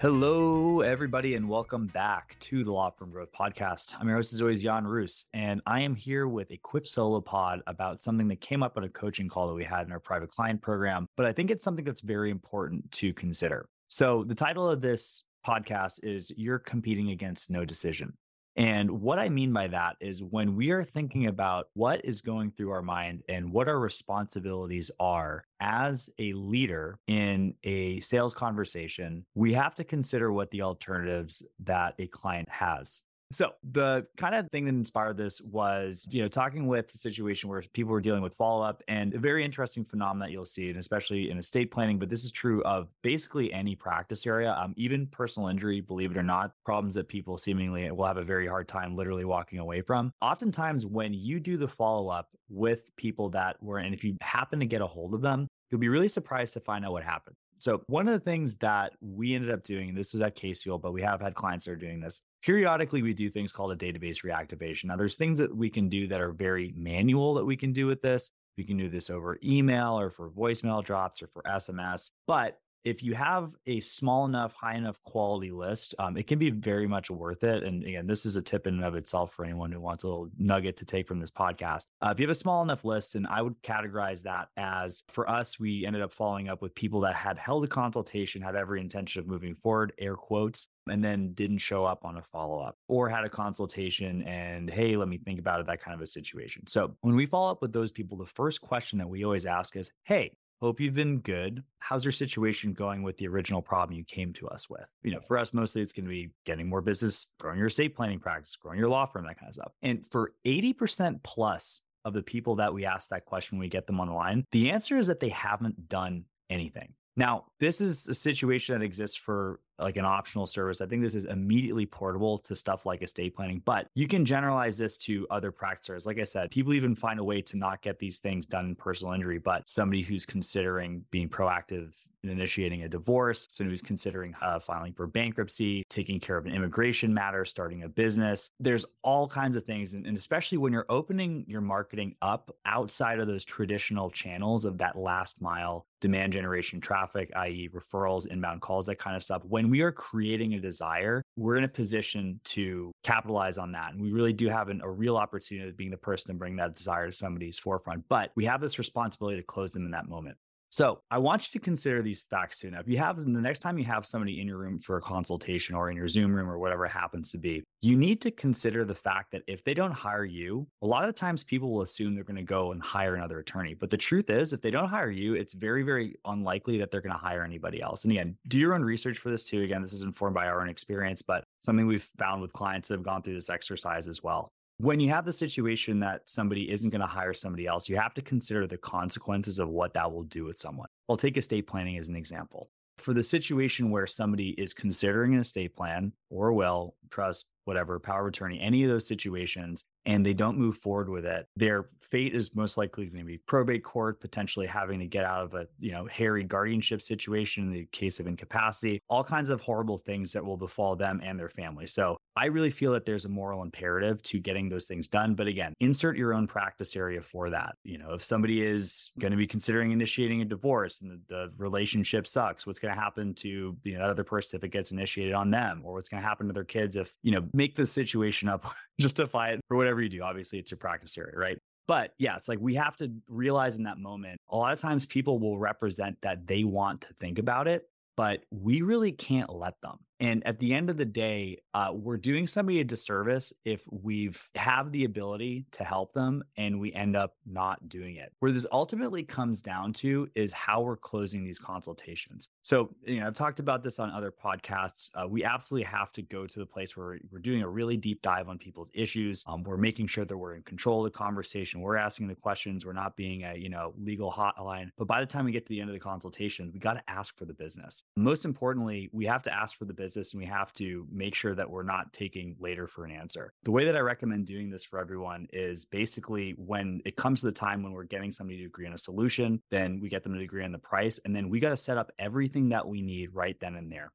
Hello, everybody, and welcome back to the Law Firm Growth Podcast. I'm your host, as always, Jan Roos, and I am here with a quick solo pod about something that came up at a coaching call that we had in our private client program. But I think it's something that's very important to consider. So, the title of this podcast is You're Competing Against No Decision. And what I mean by that is when we are thinking about what is going through our mind and what our responsibilities are as a leader in a sales conversation, we have to consider what the alternatives that a client has. So the kind of thing that inspired this was, you know, talking with the situation where people were dealing with follow up and a very interesting phenomenon that you'll see, and especially in estate planning, but this is true of basically any practice area, um, even personal injury, believe it or not, problems that people seemingly will have a very hard time literally walking away from. Oftentimes, when you do the follow up with people that were, and if you happen to get a hold of them, you'll be really surprised to find out what happened. So one of the things that we ended up doing, and this was at Fuel, but we have had clients that are doing this. Periodically, we do things called a database reactivation. Now, there's things that we can do that are very manual that we can do with this. We can do this over email or for voicemail drops or for SMS. But if you have a small enough, high enough quality list, um, it can be very much worth it. And again, this is a tip in and of itself for anyone who wants a little nugget to take from this podcast. Uh, if you have a small enough list, and I would categorize that as for us, we ended up following up with people that had held a consultation, had every intention of moving forward, air quotes, and then didn't show up on a follow up or had a consultation and, hey, let me think about it, that kind of a situation. So when we follow up with those people, the first question that we always ask is, hey, Hope you've been good. How's your situation going with the original problem you came to us with? You know, for us, mostly it's going to be getting more business, growing your estate planning practice, growing your law firm, that kind of stuff. And for 80% plus of the people that we ask that question we get them on the line, the answer is that they haven't done anything. Now, this is a situation that exists for like an optional service. I think this is immediately portable to stuff like estate planning, but you can generalize this to other practices. Like I said, people even find a way to not get these things done in personal injury, but somebody who's considering being proactive in initiating a divorce, someone who's considering uh, filing for bankruptcy, taking care of an immigration matter, starting a business. There's all kinds of things. And, and especially when you're opening your marketing up outside of those traditional channels of that last mile demand generation traffic, i.e., referrals, inbound calls, that kind of stuff. When we are creating a desire, we're in a position to capitalize on that. And we really do have an, a real opportunity of being the person to bring that desire to somebody's forefront. But we have this responsibility to close them in that moment. So I want you to consider these facts too. Now, if you have the next time you have somebody in your room for a consultation or in your Zoom room or whatever it happens to be, you need to consider the fact that if they don't hire you, a lot of times people will assume they're going to go and hire another attorney. But the truth is, if they don't hire you, it's very, very unlikely that they're going to hire anybody else. And again, do your own research for this too. Again, this is informed by our own experience, but something we've found with clients that have gone through this exercise as well when you have the situation that somebody isn't going to hire somebody else, you have to consider the consequences of what that will do with someone. I'll take estate planning as an example. For the situation where somebody is considering an estate plan or will, trust, whatever, power of attorney, any of those situations, and they don't move forward with it, their fate is most likely going to be probate court, potentially having to get out of a, you know, hairy guardianship situation in the case of incapacity, all kinds of horrible things that will befall them and their family. So I really feel that there's a moral imperative to getting those things done. But again, insert your own practice area for that. You know, if somebody is going to be considering initiating a divorce and the, the relationship sucks, what's going to happen to you know, other person if it gets initiated on them, or what's going to happen to their kids if, you know, make the situation up, justify it for whatever you do. Obviously, it's your practice area, right? But yeah, it's like we have to realize in that moment, a lot of times people will represent that they want to think about it, but we really can't let them. And at the end of the day, uh, we're doing somebody a disservice if we've have the ability to help them and we end up not doing it. Where this ultimately comes down to is how we're closing these consultations. So, you know, I've talked about this on other podcasts. Uh, we absolutely have to go to the place where we're doing a really deep dive on people's issues. Um, we're making sure that we're in control of the conversation. We're asking the questions. We're not being a you know legal hotline. But by the time we get to the end of the consultation, we got to ask for the business. Most importantly, we have to ask for the business business and we have to make sure that we're not taking later for an answer. The way that I recommend doing this for everyone is basically when it comes to the time when we're getting somebody to agree on a solution, then we get them to agree on the price. And then we got to set up everything that we need right then and there.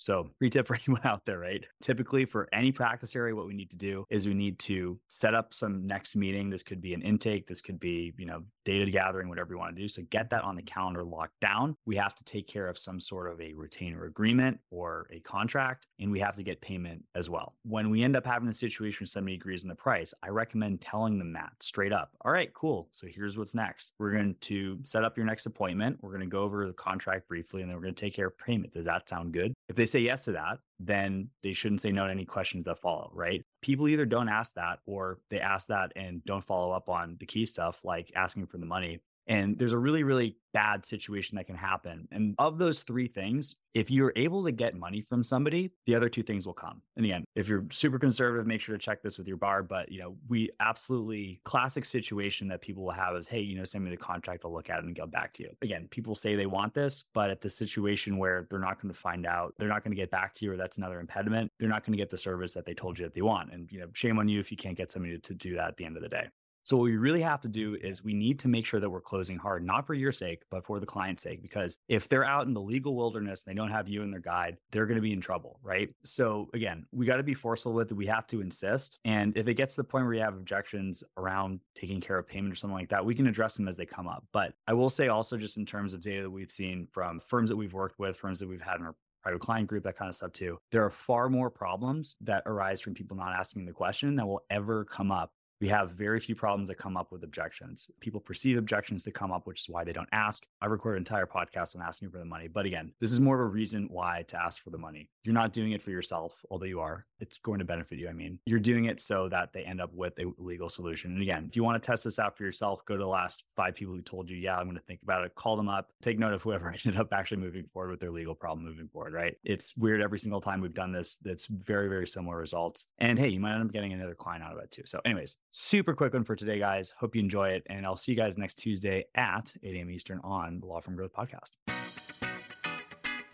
So, free tip for anyone out there, right? Typically, for any practice area, what we need to do is we need to set up some next meeting. This could be an intake, this could be, you know, data gathering, whatever you want to do. So, get that on the calendar locked down. We have to take care of some sort of a retainer agreement or a contract, and we have to get payment as well. When we end up having the situation where somebody agrees on the price, I recommend telling them that straight up. All right, cool. So, here's what's next. We're going to set up your next appointment. We're going to go over the contract briefly, and then we're going to take care of payment. Does that sound good? If they say yes to that, then they shouldn't say no to any questions that follow, right? People either don't ask that or they ask that and don't follow up on the key stuff like asking for the money. And there's a really, really bad situation that can happen. And of those three things, if you're able to get money from somebody, the other two things will come. And again, if you're super conservative, make sure to check this with your bar. But you know, we absolutely classic situation that people will have is, hey, you know, send me the contract, I'll look at it and get back to you. Again, people say they want this, but at the situation where they're not going to find out, they're not going to get back to you, or that's another impediment, they're not going to get the service that they told you that they want. And you know, shame on you if you can't get somebody to do that at the end of the day. So what we really have to do is we need to make sure that we're closing hard, not for your sake, but for the client's sake. Because if they're out in the legal wilderness, and they don't have you in their guide, they're going to be in trouble, right? So again, we got to be forceful with it. We have to insist. And if it gets to the point where you have objections around taking care of payment or something like that, we can address them as they come up. But I will say also, just in terms of data that we've seen from firms that we've worked with, firms that we've had in our private client group, that kind of stuff too. There are far more problems that arise from people not asking the question that will ever come up we have very few problems that come up with objections. People perceive objections to come up, which is why they don't ask. I record an entire podcast on asking for the money. But again, this is more of a reason why to ask for the money. You're not doing it for yourself, although you are. It's going to benefit you. I mean, you're doing it so that they end up with a legal solution. And again, if you want to test this out for yourself, go to the last five people who told you, yeah, I'm going to think about it, call them up, take note of whoever ended up actually moving forward with their legal problem moving forward, right? It's weird every single time we've done this. That's very, very similar results. And hey, you might end up getting another client out of it too. So, anyways, super quick one for today, guys. Hope you enjoy it. And I'll see you guys next Tuesday at 8 a.m. Eastern on the Law Firm Growth Podcast.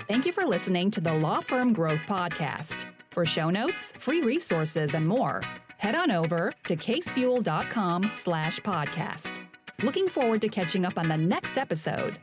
Thank you for listening to the Law Firm Growth Podcast. For show notes, free resources, and more, head on over to casefuel.com slash podcast. Looking forward to catching up on the next episode.